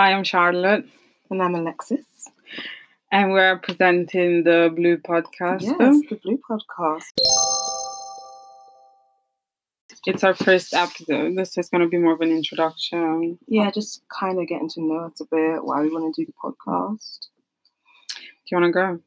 Hi, I'm Charlotte. And I'm Alexis. And we're presenting the BLU Podcast. Yes, the BLU Podcast. It's our first episode. This is going to be more of an introduction. Yeah, just kind of getting to know us a bit, why we want to do the podcast. Do you want to go?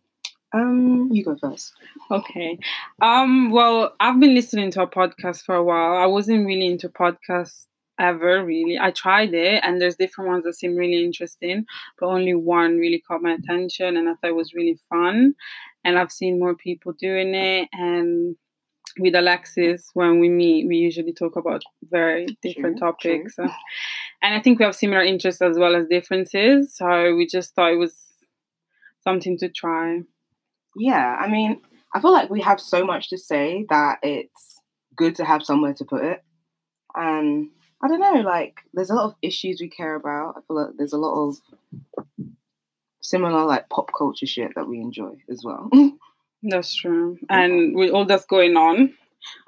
Um, you go first. Okay. Um, well, I've been listening to a podcast for a while. I wasn't really into podcasts ever really. I tried it and there's different ones that seem really interesting, but only one really caught my attention and I thought it was really fun. And I've seen more people doing it and with Alexis, when we meet, we usually talk about very different topics. And I think we have similar interests as well as differences. So we just thought it was something to try. Yeah, I mean, I feel like we have so much to say that it's good to have somewhere to put it. And I don't know, like, there's a lot of issues we care about. I feel like there's a lot of similar, like, pop culture shit that we enjoy as well. That's true. And with all that's going on,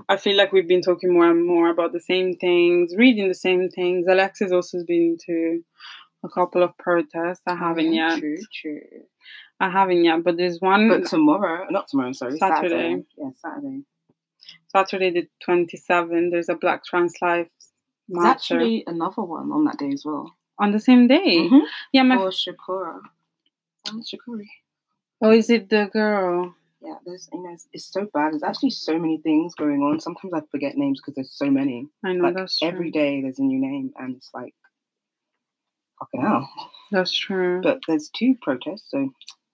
I feel like we've been talking more and more about the same things, reading the same things. Alexis also has been to a couple of protests. I mm, haven't yet. True, true. I haven't yet, but there's one. But tomorrow, not tomorrow, sorry, Saturday. Saturday. Yeah, Saturday. Saturday the 27th, there's a Black Trans Lives There's actually another one on that day as well. On the same day? Mm-hmm. Yeah, my. For Shakura. Um, Shakuri. Oh, is it the girl? Yeah, there's you know it's, it's, so bad. There's actually so many things going on. Sometimes I forget names because there's so many. I know like, that's true. every day there's a new name, and it's like fucking hell. That's true. But there's two protests, so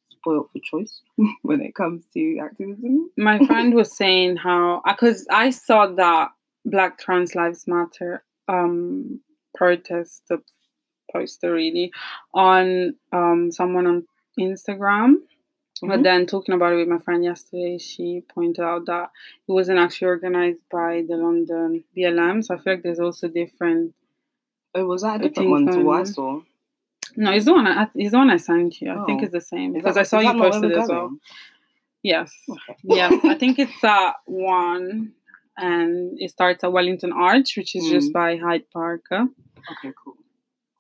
spoiled for choice when it comes to activism. My friend was saying how because I saw that Black Trans Lives Matter um protest the poster really on um someone on Instagram. Mm-hmm. But then talking about it with my friend yesterday, she pointed out that it wasn't actually organized by the London BLM. So I feel like there's also different. Oh, was that a different one to what I saw? No, it's the one. I, it's the one I sent you. I think oh. it's the same because I saw you posted as well. Yes. Okay. yeah. I think it's that one, and it starts at Wellington Arch, which is mm. just by Hyde Park. Okay, cool.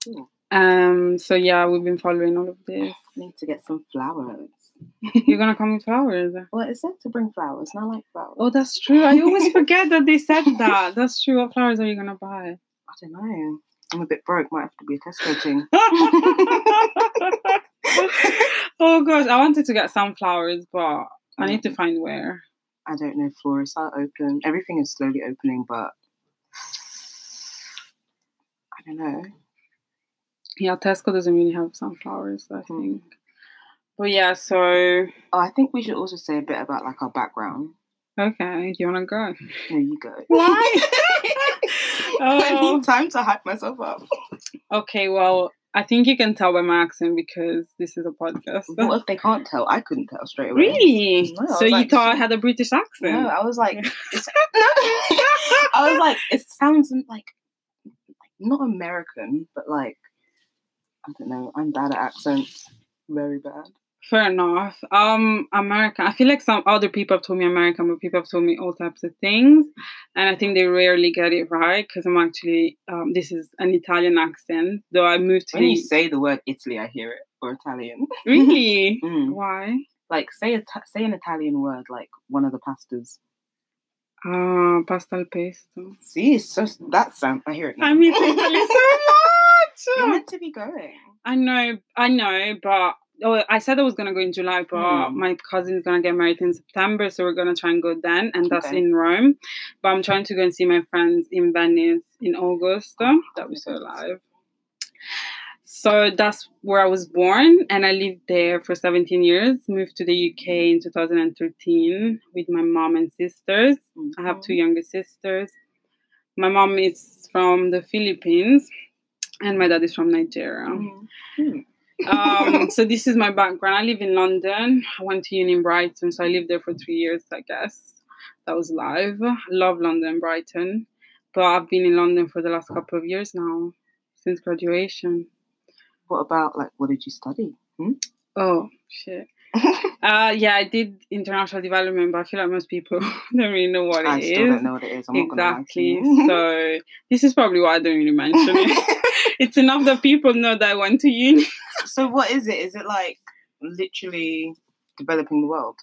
Cool. Um. So yeah, we've been following all of this. Need to get some flowers. You're gonna come with flowers. Well, it said to bring flowers, not like flowers. Oh, that's true. I always forget that they said that. That's true. What flowers are you gonna buy? I don't know. I'm a bit broke. Might have to be a Tesco thing. oh gosh, I wanted to get sunflowers, but I need to mm. find where. I don't know. Florists are open. Everything is slowly opening, but I don't know. Yeah, Tesco doesn't really have sunflowers. I hmm. think. But yeah, so. Oh, I think we should also say a bit about like our background. Okay, do you want to go? No, you go. Why? oh. I need time to hype myself up. Okay, well, I think you can tell by my accent because this is a podcast. What if they can't tell? I couldn't tell straight away. Really? No, so you like, thought I had a British accent? No, I was like, I was like, it sounds like, like not American, but like, I don't know. I'm bad at accents. Very bad. Fair enough. Um, American. I feel like some other people have told me American, but people have told me all types of things, and I think they rarely get it right because I'm actually um, this is an Italian accent. Though I moved to. When you say the word Italy, I hear it or Italian. Really? mm. Why? Like say a say an Italian word, like one of the pastas. Ah, uh, pasta al pesto. See, so that sound. I hear it. Now. I Italy so much. You're meant to be going. I know, I know, but oh, I said I was gonna go in July, but mm. my cousin's gonna get married in September, so we're gonna try and go then, and that's okay. in Rome. But I'm trying to go and see my friends in Venice in August. That was so live. So that's where I was born, and I lived there for 17 years. Moved to the UK in 2013 with my mom and sisters. Mm-hmm. I have two mm-hmm. younger sisters. My mom is from the Philippines, and my dad is from Nigeria. Mm-hmm um, so this is my background. I live in London. I went to uni in Brighton, so I lived there for three years, I guess. That was live. Love London, Brighton. But I've been in London for the last couple of years now, since graduation. What about like what did you study? Hmm? Oh shit. uh, yeah, I did international development, but I feel like most people don't really know what it I is. still don't know what it is. I'm exactly. so this is probably why I don't really mention it. It's enough that people know that I went to uni. so what is it? Is it like literally developing the world?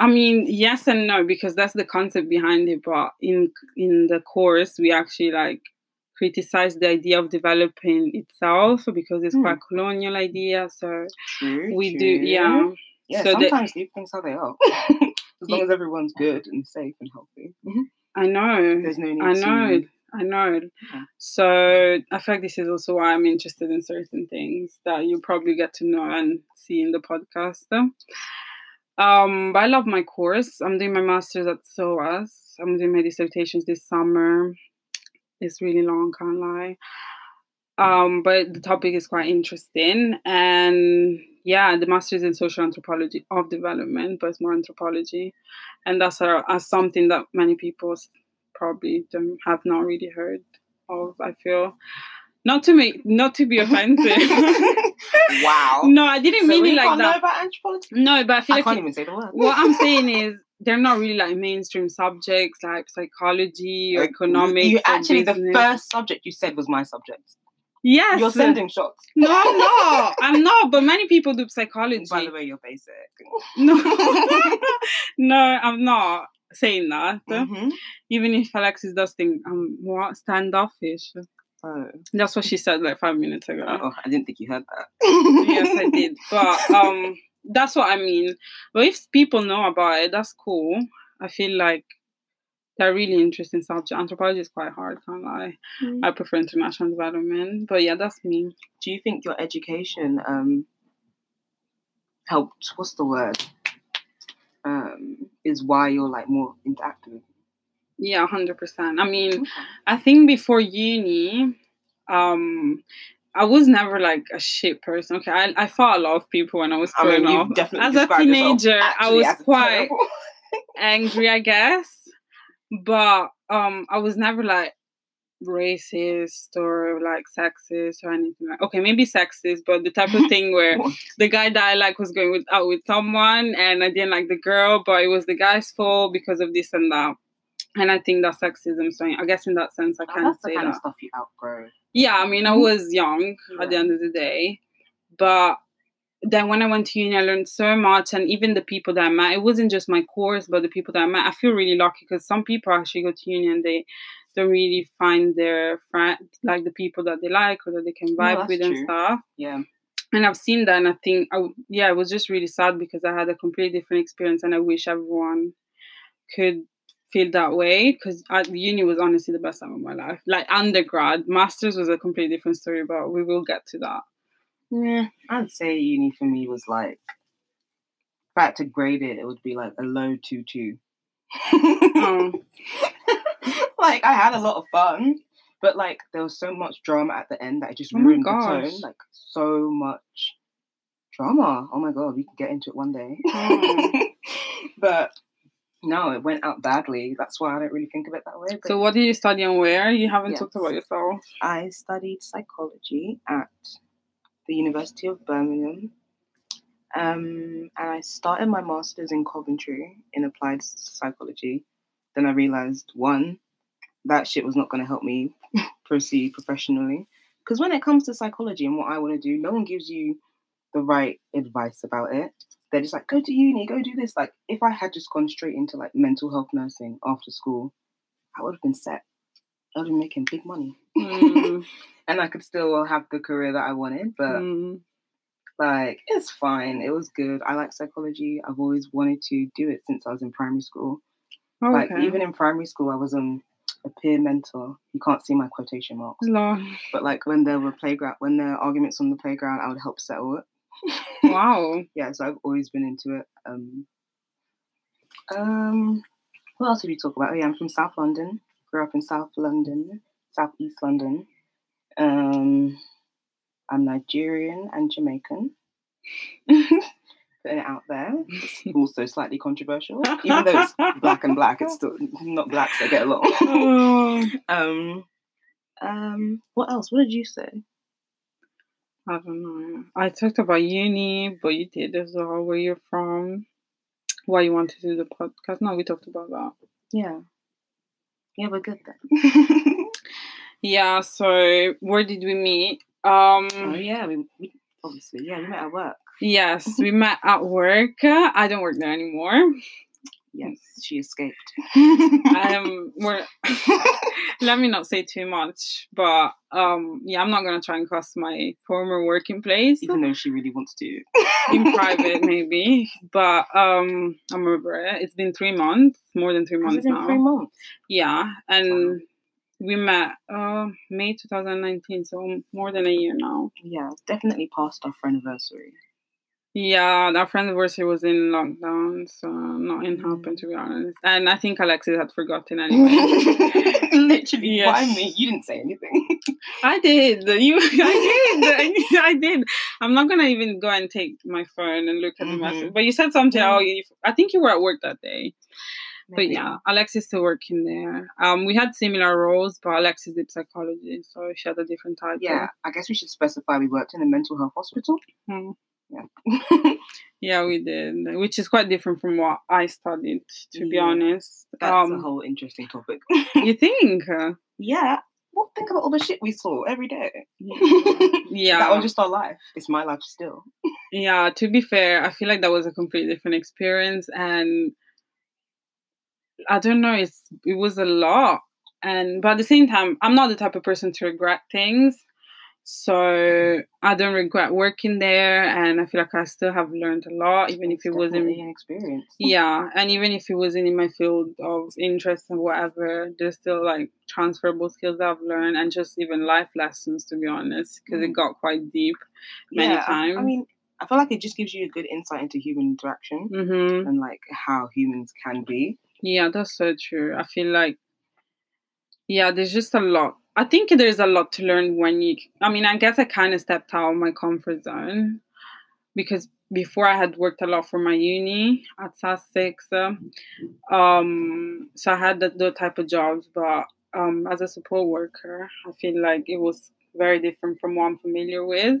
I mean, yes and no, because that's the concept behind it. But in in the course, we actually like criticize the idea of developing itself because it's quite hmm. colonial idea. So true, we true. do, yeah. Yeah, so sometimes leave things how they are. as long as everyone's good and safe and healthy. I know. There's no need I know. To... I know. Yeah. So I feel like this is also why I'm interested in certain things that you probably get to know and see in the podcast. Um, but I love my course. I'm doing my master's at SOAS. I'm doing my dissertations this summer. It's really long, can't lie. Um, but the topic is quite interesting. And yeah, the master's in social anthropology of development, but it's more anthropology. And that's a, a something that many people probably don't, have not really heard of, I feel. Not to make, not to be offensive. wow. No, I didn't so really like that. about anthropology? No, but I feel I like can't it, even say the word. what I'm saying is they're not really like mainstream subjects like psychology uh, or like, economics. You actually the first subject you said was my subject. Yes. You're sending shots. No, I'm not. I'm not. But many people do psychology. By the way, you're basic. No, no, I'm not saying that. Mm-hmm. Even if Alexis does think I'm what standoffish. Oh. That's what she said like five minutes ago. Oh, I didn't think you heard that. yes, I did. But um, that's what I mean. But if people know about it, that's cool. I feel like they're really interesting subject. Anthropology is quite hard, can't lie. Mm. I prefer international development. But yeah, that's me. Do you think your education um helped what's the word? Um, is why you're like more interactive yeah, hundred percent. I mean, okay. I think before uni, um, I was never like a shit person. Okay, I, I fought a lot of people when I was growing I mean, up. As a teenager, I was quite angry, I guess. But um, I was never like racist or like sexist or anything like okay maybe sexist but the type of thing where the guy that i like was going with, out with someone and i didn't like the girl but it was the guy's fault because of this and that and I think that's sexism. So I guess in that sense, I oh, can't say the kind that. of stuff you outgrow. Yeah, I mean, I mm-hmm. was young yeah. at the end of the day, but then when I went to uni, I learned so much, and even the people that I met, it wasn't just my course, but the people that I met. I feel really lucky because some people actually go to uni and they don't really find their friend, like the people that they like or that they can vibe no, with true. and stuff. Yeah. And I've seen that, and I think, I, yeah, it was just really sad because I had a completely different experience, and I wish everyone could feel that way because uni was honestly the best time of my life. Like undergrad, masters was a completely different story, but we will get to that. Yeah, I'd say uni for me was like, if I had to grade it, it would be like a low two two. oh. like I had a lot of fun, but like there was so much drama at the end that it just oh ruined the tone. Like so much drama. Oh my god, we can get into it one day. Oh. but no, it went out badly. That's why I don't really think of it that way. so, what do you study and where? You haven't yes. talked about yourself. I studied psychology at the University of Birmingham. Um, and I started my master's in Coventry in applied psychology. Then I realized one, that shit was not going to help me proceed professionally. Because when it comes to psychology and what I want to do, no one gives you the right advice about it they're just like, go to uni, go do this. Like, if I had just gone straight into like mental health nursing after school, I would have been set. I would have been making big money. Mm. and I could still have the career that I wanted, but mm. like, it's fine. It was good. I like psychology. I've always wanted to do it since I was in primary school. Oh, like, even in primary school, I was um, a peer mentor. You can't see my quotation marks. No. But like when there were playground, when there were arguments on the playground, I would help settle it. Wow. yeah, so I've always been into it. Um, um, what else did we talk about? Oh yeah, I'm from South London. Grew up in South London, South East London. Um, I'm Nigerian and Jamaican. Putting it out there. It's also slightly controversial. Even though it's black and black, it's still not black, so get along. Oh. um, um, what else? What did you say? I don't know. I talked about uni, but you did as well. Where you're from, why you want to do the podcast. No, we talked about that. Yeah. Yeah, we're good then. Yeah. So where did we meet? Um. Oh yeah, we, we obviously yeah we met at work. Yes, we met at work. I don't work there anymore. Yes, she escaped. um, we're let me not say too much, but um, yeah, I'm not gonna try and cross my former working place, even though she really wants to. in private, maybe, but um, I'm over it. It's been three months, more than three months now. Three months. Yeah, and. Wow. We met uh, May 2019, so more than a year now. Yeah, definitely past our anniversary. Yeah, our anniversary was in lockdown, so not in happen to be honest. And I think Alexis had forgotten anyway. Literally, yes. why me? You didn't say anything. I did. You, I did. I did. I'm not gonna even go and take my phone and look at mm-hmm. the message. But you said something. Mm-hmm. Oh, you, I think you were at work that day. Maybe. But yeah, Alexis still working there. Um, we had similar roles, but Alexis did psychology, so she had a different title. Yeah, I guess we should specify we worked in a mental health hospital. Hmm. Yeah. yeah, we did, which is quite different from what I studied, to yeah. be honest. That's um, a whole interesting topic. you think? Yeah. Well, think about all the shit we saw every day. yeah. that was just our life. It's my life still. yeah, to be fair, I feel like that was a completely different experience. And I don't know, it's it was a lot. And but at the same time, I'm not the type of person to regret things. So I don't regret working there, and I feel like I still have learned a lot, even it's if it wasn't an experience. Yeah, and even if it wasn't in my field of interest and whatever, there's still like transferable skills that I've learned, and just even life lessons, to be honest, because mm. it got quite deep many yeah, times. I, I, mean, I feel like it just gives you a good insight into human interaction mm-hmm. and like how humans can be. Yeah, that's so true. I feel like yeah, there's just a lot I think there's a lot to learn when you. I mean, I guess I kind of stepped out of my comfort zone because before I had worked a lot for my uni at Sussex. Um, so I had the, the type of jobs, but um, as a support worker, I feel like it was very different from what I'm familiar with.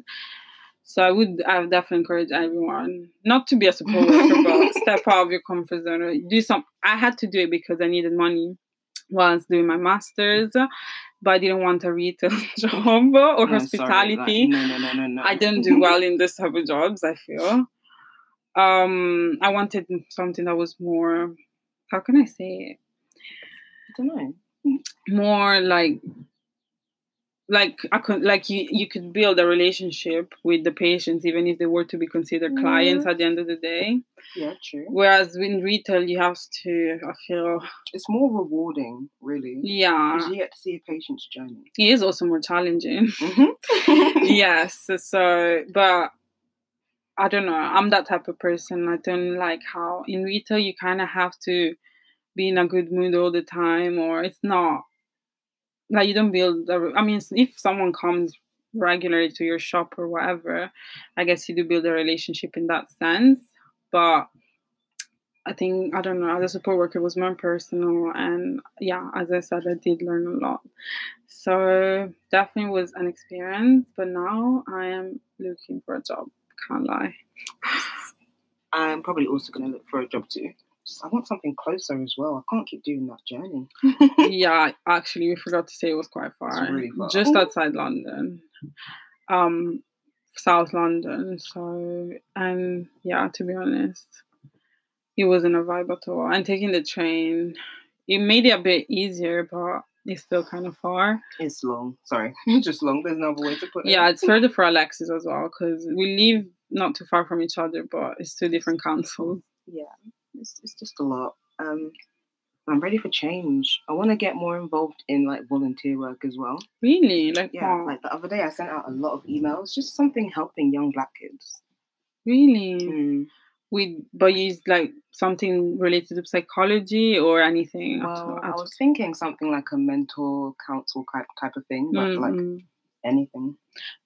So I would, I would definitely encourage everyone not to be a support worker, but step out of your comfort zone. Do some. I had to do it because I needed money while I was doing my masters, but I didn't want a retail job or no, hospitality. No, no, no, no, no. I didn't do well in this type of jobs, I feel. Um, I wanted something that was more, how can I say it? I don't know. More like like I could like you you could build a relationship with the patients even if they were to be considered mm-hmm. clients at the end of the day. Yeah, true. Whereas in retail you have to I feel it's more rewarding, really. Yeah. Because you get to see a patient's journey. It is also more challenging. Mm-hmm. yes. So but I don't know. I'm that type of person. I don't like how in retail you kind of have to be in a good mood all the time, or it's not like you don't build a, I mean if someone comes regularly to your shop or whatever i guess you do build a relationship in that sense. But i think i don't know as a support worker was more personal and yeah as i said i did learn a lot. So definitely was an experience but now i am looking for a job can't lie. I'm probably also going to look for a job too I want something closer as well. I can't keep doing that journey. yeah, actually, we forgot to say it was quite far. Really far. Just outside London, um, South London. So, and yeah, to be honest, it wasn't a vibe at all. And taking the train, it made it a bit easier, but it's still kind of far. It's long. Sorry, just long. There's no other way to put it. Yeah, it's further for Alexis as well because we live not too far from each other, but it's two different councils. Yeah it's, it's just a lot. Um, I'm ready for change. I want to get more involved in like volunteer work as well. Really? Like yeah, like the other day I sent out a lot of emails, just something helping young black kids. Really? Mm. We but use like something related to psychology or anything. Well, I was thinking something like a mental counsel type type of thing, but mm-hmm. like anything.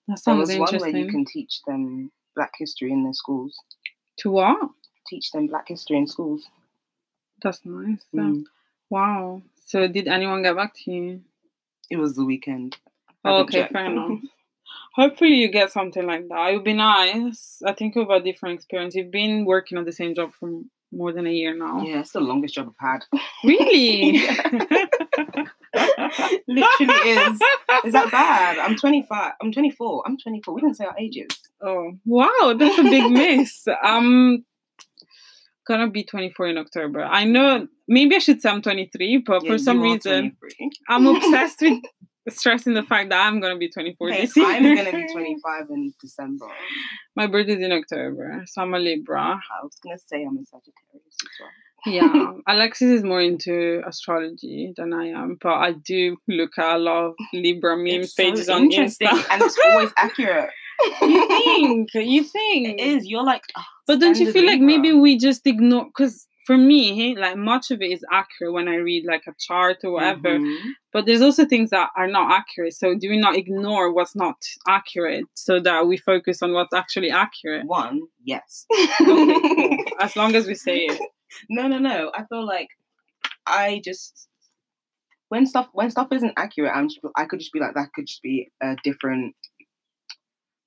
That sounds there was one where you can teach them Black history in their schools. To what? Teach them Black history in schools. That's nice. Mm. Wow. So did anyone get back to you? It was the weekend. Oh, okay, fair enough. Hopefully you get something like that. It would be nice. I think about different experience. You've been working on the same job for more than a year now. Yeah, it's the longest job I've had. Really? Literally is. Is that bad? I'm 25. I'm 24. I'm 24. We didn't say our ages. Oh wow, that's a big miss. I'm gonna be 24 in October. I know maybe I should say I'm 23, but yeah, for some reason 23. I'm obsessed with stressing the fact that I'm gonna be 24 this year. I'm gonna be 25 in December. My birthday's in October, so I'm a Libra. I was gonna say I'm a Sagittarius as well. yeah, Alexis is more into astrology than I am, but I do look at a lot of Libra meme it's pages so on Insta, and it's always accurate. You think? You think it is? You're like, oh, but don't you feel Libra. like maybe we just ignore because for me, like much of it is accurate when I read like a chart or whatever. Mm-hmm. But there's also things that are not accurate. So do we not ignore what's not accurate so that we focus on what's actually accurate? One, yes. okay. As long as we say it. No, no, no. I feel like I just when stuff when stuff isn't accurate, I'm just, I could just be like that could just be a different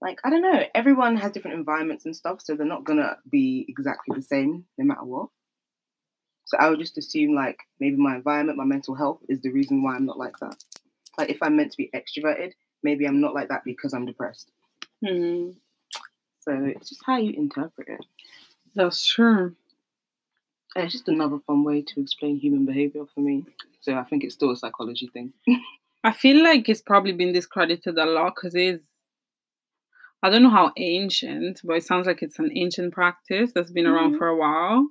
like I don't know. Everyone has different environments and stuff, so they're not gonna be exactly the same no matter what. So I would just assume like maybe my environment, my mental health is the reason why I'm not like that. Like if I'm meant to be extroverted, maybe I'm not like that because I'm depressed. Mm-hmm. So it's just how you interpret it. That's true. And it's just another fun way to explain human behavior for me. So I think it's still a psychology thing. I feel like it's probably been discredited a lot because it's I don't know how ancient, but it sounds like it's an ancient practice that's been around mm-hmm. for a while.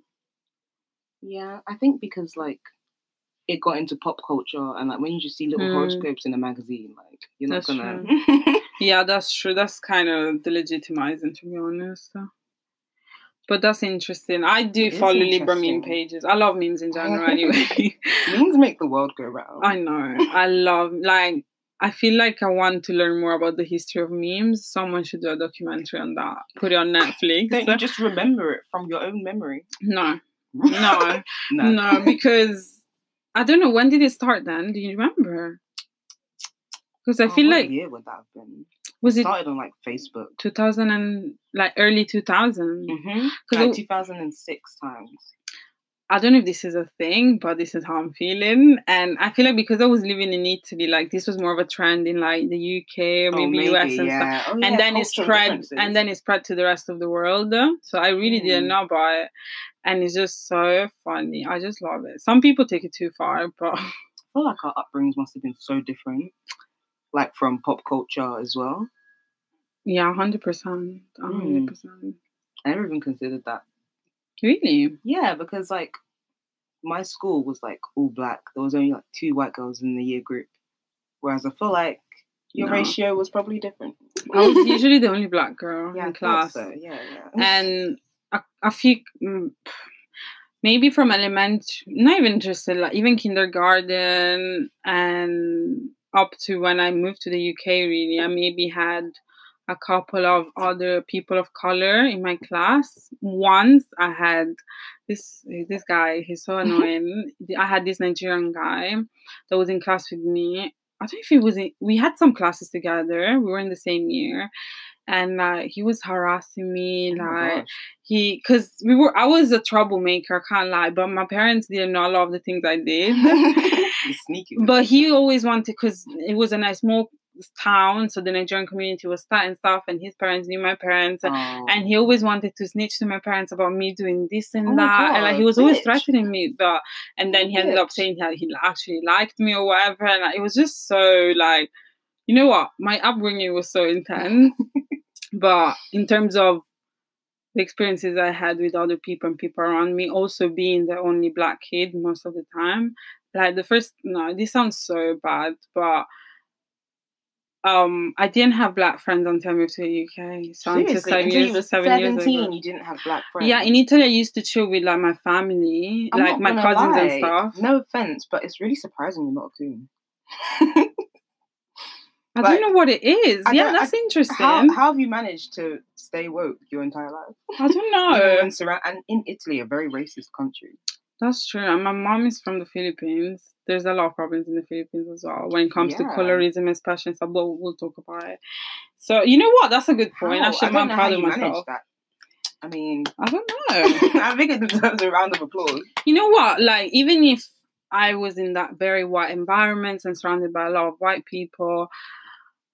Yeah, I think because like it got into pop culture and like when you just see little mm. horoscopes in a magazine, like you're not that's gonna. yeah, that's true. That's kind of delegitimizing, to be honest. But that's interesting. I do it follow Libra meme pages. I love memes in general, anyway. memes make the world go round. I know. I love like. I feel like I want to learn more about the history of memes. Someone should do a documentary on that. Put it on Netflix. Don't you just remember it from your own memory? No, no, no, no, because I don't know when did it start. Then do you remember? Because I oh, feel like year would that have been? Was it started on like Facebook? Two thousand and like early two thousand. Mm-hmm. Like two thousand and six times. I don't know if this is a thing, but this is how I'm feeling. And I feel like because I was living in Italy, like this was more of a trend in like the UK or maybe, oh, maybe US and yeah. stuff. Oh, and then it spread and then it spread to the rest of the world. So I really mm. didn't know about it. And it's just so funny. I just love it. Some people take it too far, but I feel like our upbringings must have been so different. Like from pop culture as well. Yeah, hundred percent. hundred percent. I never even considered that Really? Yeah, because like my school was like all black. There was only like two white girls in the year group. Whereas I feel like your no. ratio was probably different. I was usually the only black girl yeah, in class. So. Yeah, yeah. And a, a few, mm, maybe from elementary, not even just like even kindergarten and up to when I moved to the UK. Really, I maybe had a couple of other people of color in my class. Once I had this this guy, he's so annoying. I had this Nigerian guy that was in class with me. I don't know if he was in, we had some classes together. We were in the same year. And uh, he was harassing me, oh like he, because we were, I was a troublemaker, I can't lie, but my parents didn't know a lot of the things I did. sneaky. But he always wanted, because it was a nice small town, so the Nigerian community was starting stuff, and his parents knew my parents, oh. and he always wanted to snitch to my parents about me doing this and oh that, God, and like he was bitch. always threatening me. But and then he bitch. ended up saying that he actually liked me or whatever, and like, it was just so like, you know what, my upbringing was so intense, but in terms of the experiences I had with other people and people around me, also being the only black kid most of the time. Like the first, no, this sounds so bad, but um, I didn't have black friends until I moved to the UK. So Seriously? until seven, until years, you were seven 17, years ago. you didn't have black friends. Yeah, in Italy, I used to chill with like my family, I'm like my cousins lie. and stuff. No offense, but it's really surprising you're not a coon. I like, don't know what it is. I yeah, that's I, interesting. How, how, have you managed to stay woke your entire life? I don't know. and in Italy, a very racist country. That's true. And my mom is from the Philippines there's a lot of problems in the Philippines as well when it comes yeah. to colorism, especially. So we'll, we'll talk about it. So you know what? That's a good point. How? Actually, I'm proud of myself. That. I mean, I don't know. I think it deserves a round of applause. You know what? Like, even if I was in that very white environment and surrounded by a lot of white people.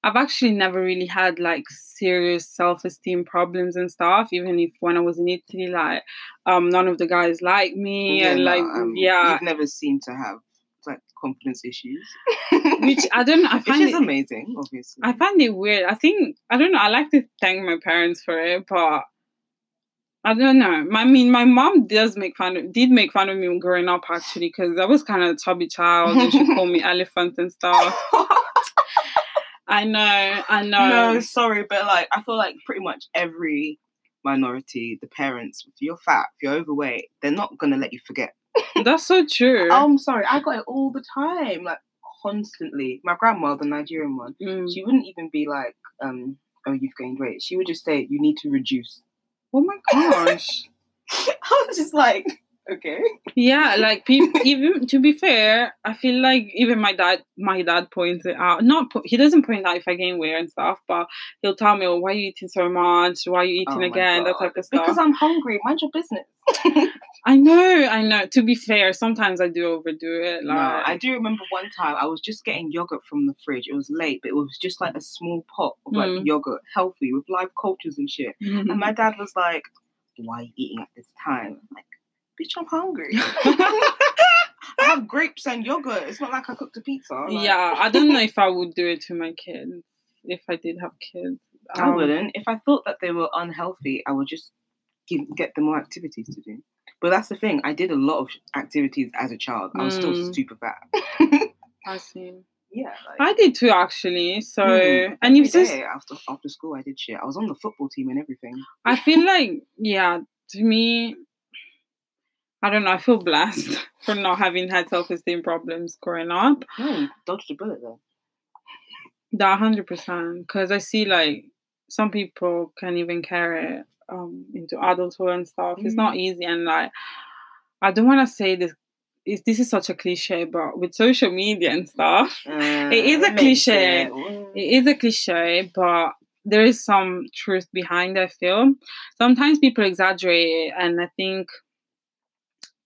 I've actually never really had like serious self-esteem problems and stuff. Even if when I was in Italy, like um, none of the guys like me, yeah, and like um, yeah, you've never seemed to have like confidence issues. Which I don't. I find Which is it, amazing. Obviously, I find it weird. I think I don't know. I like to thank my parents for it, but I don't know. I mean, my mom does make fun of, did make fun of me growing up actually, because I was kind of a chubby child, and she called me elephant and stuff. I know, I know. No, sorry, but like I feel like pretty much every minority, the parents, if you're fat, if you're overweight, they're not gonna let you forget. That's so true. I'm sorry, I got it all the time, like constantly. My grandma, the Nigerian one, mm. she wouldn't even be like, um, "Oh, you've gained weight." She would just say, "You need to reduce." Oh my gosh! I was just like, okay yeah like people even to be fair i feel like even my dad my dad points it out not po- he doesn't point out if i gain weight and stuff but he'll tell me oh, why are you eating so much why are you eating oh again God. that type of stuff because i'm hungry mind your business I know, I know. To be fair, sometimes I do overdo it. Like... No, I do remember one time I was just getting yogurt from the fridge. It was late, but it was just like a small pot of like mm. yogurt, healthy with live cultures and shit. Mm-hmm. And my dad was like, "Why are you eating at this time?" Like, bitch, I'm hungry. I have grapes and yogurt. It's not like I cooked a pizza. Like... Yeah, I don't know if I would do it to my kids if I did have kids. Um, I wouldn't. If I thought that they were unhealthy, I would just give, get them more activities to do. But that's the thing. I did a lot of activities as a child. I was mm. still super fat. I see. Yeah, like, I did too actually. So mm, and you just after after school I did shit. I was on the football team and everything. I feel like yeah, to me I don't know. I feel blessed for not having had self esteem problems growing up. No, dodged a bullet though. That hundred percent. Because I see like some people can even carry it um, into adulthood and stuff. Mm. It's not mm. easy, and like I don't want to say this. Is, this is such a cliche, but with social media and stuff, uh, it is a cliche. It. it is a cliche, but there is some truth behind. I feel sometimes people exaggerate it, and I think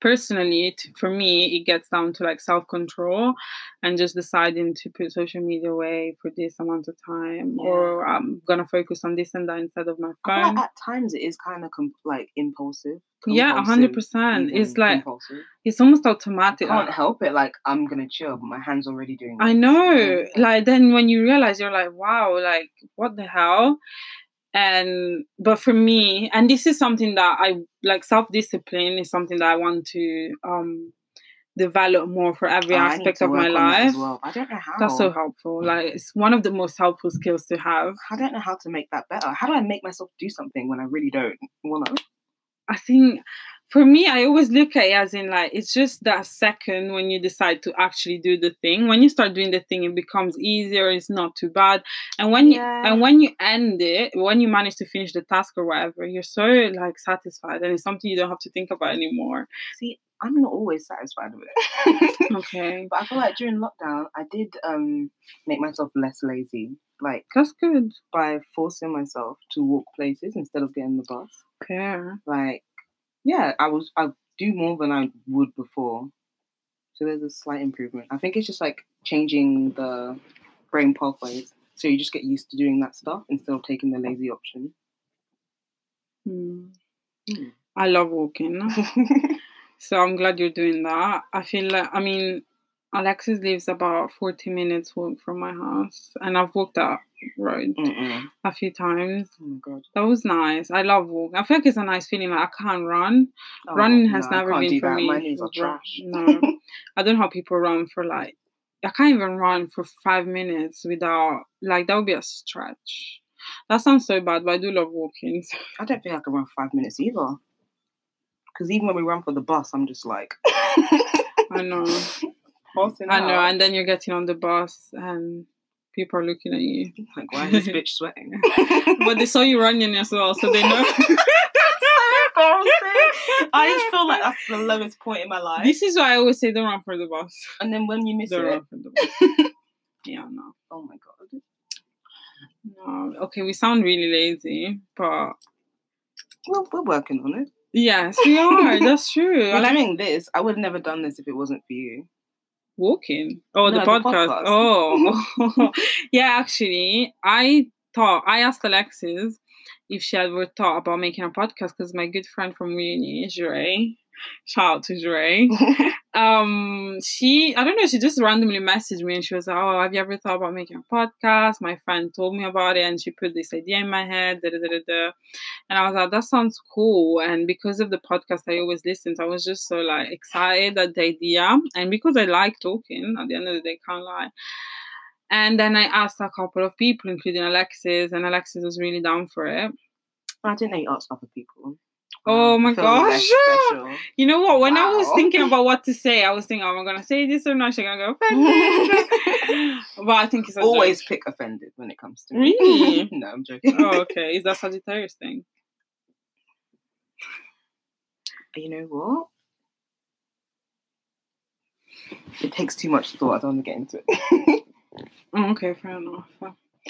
personally for me it gets down to like self-control and just deciding to put social media away for this amount of time yeah. or i'm gonna focus on this and that instead of my phone like at times it is kind of com- like impulsive yeah, hundred percent. It's like compulsive. it's almost automatic. I can't help it. Like I'm gonna chill, but my hand's already doing. This. I know. Like then when you realize, you're like, wow, like what the hell? And but for me and this is something that i like self-discipline is something that i want to um develop more for every oh, aspect of my life. well. i don't know how that's so helpful. Like it's one of the most helpful skills to have. I don't know how to make that better. How do i make myself do something when i really don't want to i think for me, I always look at it as in like it's just that second when you decide to actually do the thing. When you start doing the thing, it becomes easier. It's not too bad. And when yeah. you and when you end it, when you manage to finish the task or whatever, you're so like satisfied, and it's something you don't have to think about anymore. See, I'm not always satisfied with it. okay, but I feel like during lockdown, I did um make myself less lazy. Like that's good by forcing myself to walk places instead of getting the bus. Okay, like yeah, I was I do more than I would before. So there's a slight improvement. I think it's just like changing the brain pathways. So you just get used to doing that stuff instead of taking the lazy option. Hmm. Hmm. I love walking. so I'm glad you're doing that. I feel like I mean Alexis lives about 40 minutes walk from my house, and I've walked that road Mm-mm. a few times. Oh my god, that was nice. I love walking. I feel like it's a nice feeling. Like I can't run. Oh, Running has no, never been for that. me. My knees are trash. No, I don't know how people run for like. I can't even run for five minutes without like that would be a stretch. That sounds so bad, but I do love walking. I don't think I can run five minutes either. Because even when we run for the bus, I'm just like. I know. I know, and then you're getting on the bus and people are looking at you. Like, why is this bitch sweating? but they saw you running as well, so they know. I just feel like that's the lowest point in my life. This is why I always say don't run for the bus. And then when you miss don't it, run for the bus. yeah, no. Oh my god. No. Okay, we sound really lazy, but well, we're working on it. Yes, we are. That's true. We're like, doing this. I would have never done this if it wasn't for you. Walking. Oh, No, the the podcast. podcast. Oh, yeah. Actually, I thought I asked Alexis if she had ever thought about making a podcast because my good friend from uni, Jure, shout out to Jure. um, she I don't know. She just randomly messaged me and she was like, "Oh, have you ever thought about making a podcast?" My friend told me about it and she put this idea in my head. Da, da, da, da. And I was like, "That sounds cool." And because of the podcast I always listened I was just so like excited at the idea. And because I like talking, at the end of the day, can't lie. And then I asked a couple of people, including Alexis, and Alexis was really down for it. I didn't you asked other people. Oh mm, my gosh. You know what? When I was thinking about what to say, I was thinking, "Am I gonna say this or not? She's gonna go offended." but I think it's Always joke. pick offended when it comes to me. Really? no, I'm joking. Oh, okay. Is that Sagittarius thing? you know what? It takes too much thought. I don't want to get into it. Oh, okay, fair enough.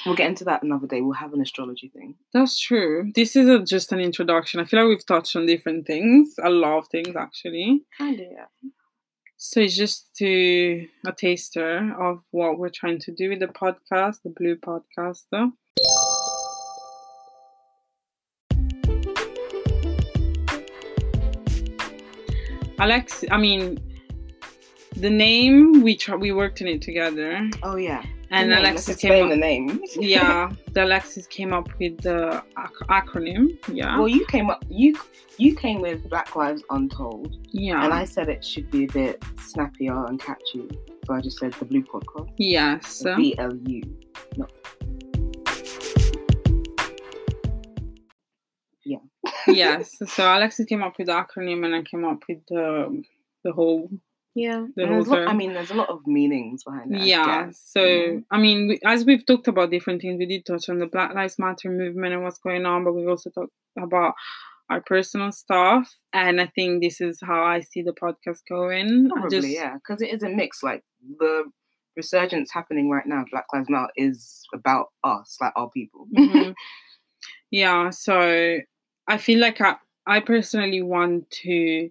We'll get into that another day. We'll have an astrology thing. That's true. This is a, just an introduction. I feel like we've touched on different things, a lot of things actually. Kind of, yeah. So it's just to a taster of what we're trying to do with the podcast, the BLU Podcaster. Alex, I mean, the name we tr- we worked on it together, Oh yeah. And name, Alexis came up. the name. yeah, the Alexis came up with the ac- acronym. Yeah, Well, you came up. You you came with Black Lives Untold, yeah, and I said it should be a bit snappier and catchy. So I just said the BLU Podcast. yes. B L U. No. Yeah. yes. So Alexis came up with the acronym, and I came up with the the whole. Yeah. And lot, I mean, there's a lot of meanings behind it. I yeah. guess, So know? I mean, we, as we've talked about different things, we did touch on the Black Lives Matter movement and what's going on, but we've also talked about our personal stuff, and I think this is how I see the podcast going. I Probably, just- yeah, because it is a mix. Like the resurgence happening right now, Black Lives Matter, is about us, like our people. Mhm. yeah so i feel like I, I personally want to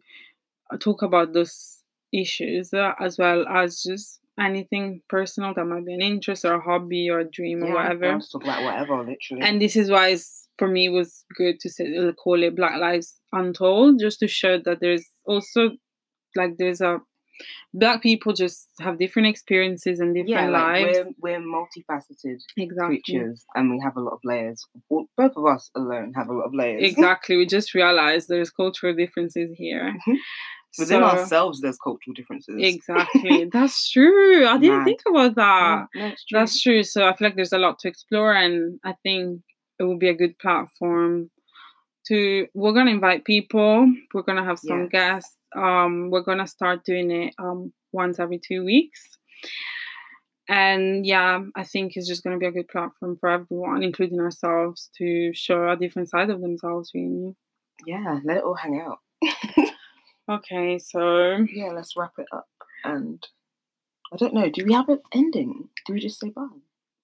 uh, talk about those issues uh, as well as just anything personal that might be an interest or a hobby or a dream or whatever just talk about whatever, literally. and this is why it's, for me it was good to say, uh, call it black lives untold just to show that there's also like there's a black people just have different experiences and different yeah, like lives we're we're multifaceted exactly creatures, and we have a lot of layers. Well, both of us alone have a lot of layers. Exactly. We just realized there's cultural differences here. Within So- ourselves, there's cultural differences. Exactly. That's true. I didn't think about that. Yeah, no, it's true. That's true. So I feel like there's a lot to explore, and I think it will be a good platform to. We're gonna invite people. We're gonna have some Yes. guests. Um, we're gonna start doing it um once every two weeks. And yeah, I think it's just gonna be a good platform for everyone, including ourselves, to show a different side of themselves. Really. yeah, let it all hang out. Okay, so Yeah, let's wrap it up. And I don't know, do we have an ending? Do we just say bye?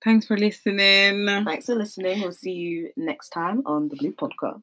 thanks for listening. Thanks for listening. We'll see you next time on the BLU Podcast.